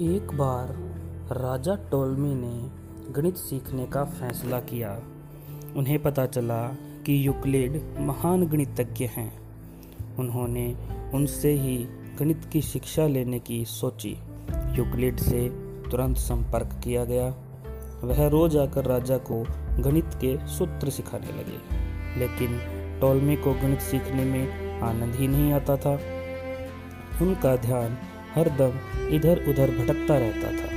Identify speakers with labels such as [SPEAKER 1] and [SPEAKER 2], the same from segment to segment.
[SPEAKER 1] एक बार राजा टोलमी ने गणित सीखने का फैसला किया। उन्हें पता चला कि यूक्लिड महान गणितज्ञ हैं। उन्होंने उनसे ही गणित की शिक्षा लेने की सोची। यूक्लिड से तुरंत संपर्क किया गया। वह रोज आकर राजा को गणित के सूत्र सिखाने लगे। लेकिन टोलमी को गणित सीखने में आनंद ही नहीं आता था। उनका ध्यान हर दम इधर उधर भटकता रहता था।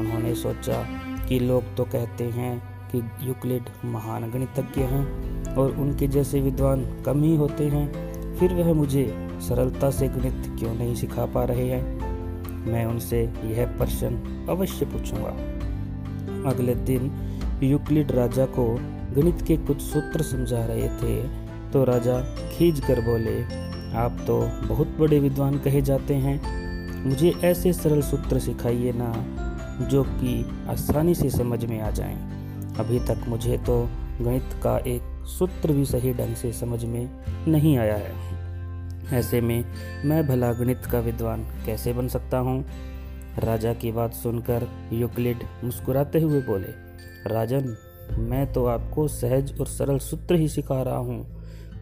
[SPEAKER 1] उन्होंने सोचा कि लोग तो कहते हैं कि यूक्लिड महान गणितज्ञ हैं और उनके जैसे विद्वान कम ही होते हैं। फिर वह मुझे सरलता से गणित क्यों नहीं सिखा पा रहे हैं? मैं उनसे यह प्रश्न अवश्य पूछूँगा। अगले दिन यूक्लिड राजा को गणित के कुछ सूत्र समझा रहे थे तो राजा खींच कर बोले, आप तो बहुत बड़े विद्वान कहे जाते हैं। मुझे ऐसे सरल सूत्र सिखाइए ना, जो कि आसानी से समझ में आ जाएँ। अभी तक मुझे तो गणित का एक सूत्र भी सही ढंग से समझ में नहीं आया है। ऐसे में मैं भला गणित का विद्वान कैसे बन सकता हूँ? राजा की बात सुनकर यूक्लिड मुस्कुराते हुए बोले, राजन, मैं तो आपको सहज और सरल सूत्र ही सिखा रहा हूँ।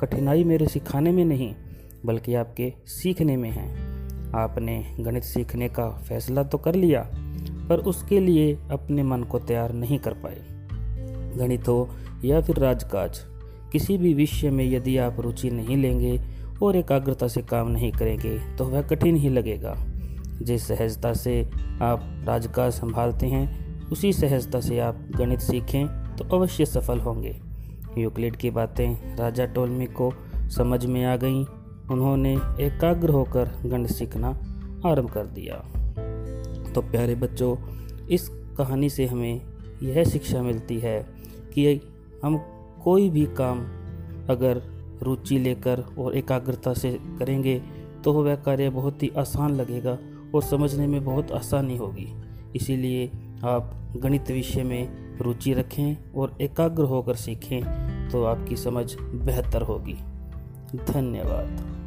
[SPEAKER 1] कठिनाई मेरे सिखाने में नहीं, बल्कि आपके सीखने में है। आपने गणित सीखने का फैसला तो कर लिया, पर उसके लिए अपने मन को तैयार नहीं कर पाए। गणित हो या फिर राजकाज, किसी भी विषय में यदि आप रुचि नहीं लेंगे और एकाग्रता से काम नहीं करेंगे तो वह कठिन ही लगेगा। जिस सहजता से आप राजकाज संभालते हैं, उसी सहजता से आप गणित सीखें तो अवश्य सफल होंगे। यूक्लिड की बातें राजा टोलमी को समझ में आ गईं। उन्होंने एकाग्र होकर गणित सीखना आरंभ कर दिया। तो प्यारे बच्चों, इस कहानी से हमें यह शिक्षा मिलती है कि हम कोई भी काम अगर रुचि लेकर और एकाग्रता से करेंगे तो वह कार्य बहुत ही आसान लगेगा और समझने में बहुत आसानी होगी। इसीलिए आप गणित विषय में रुचि रखें और एकाग्र होकर सीखें तो आपकी समझ बेहतर होगी। धन्यवाद।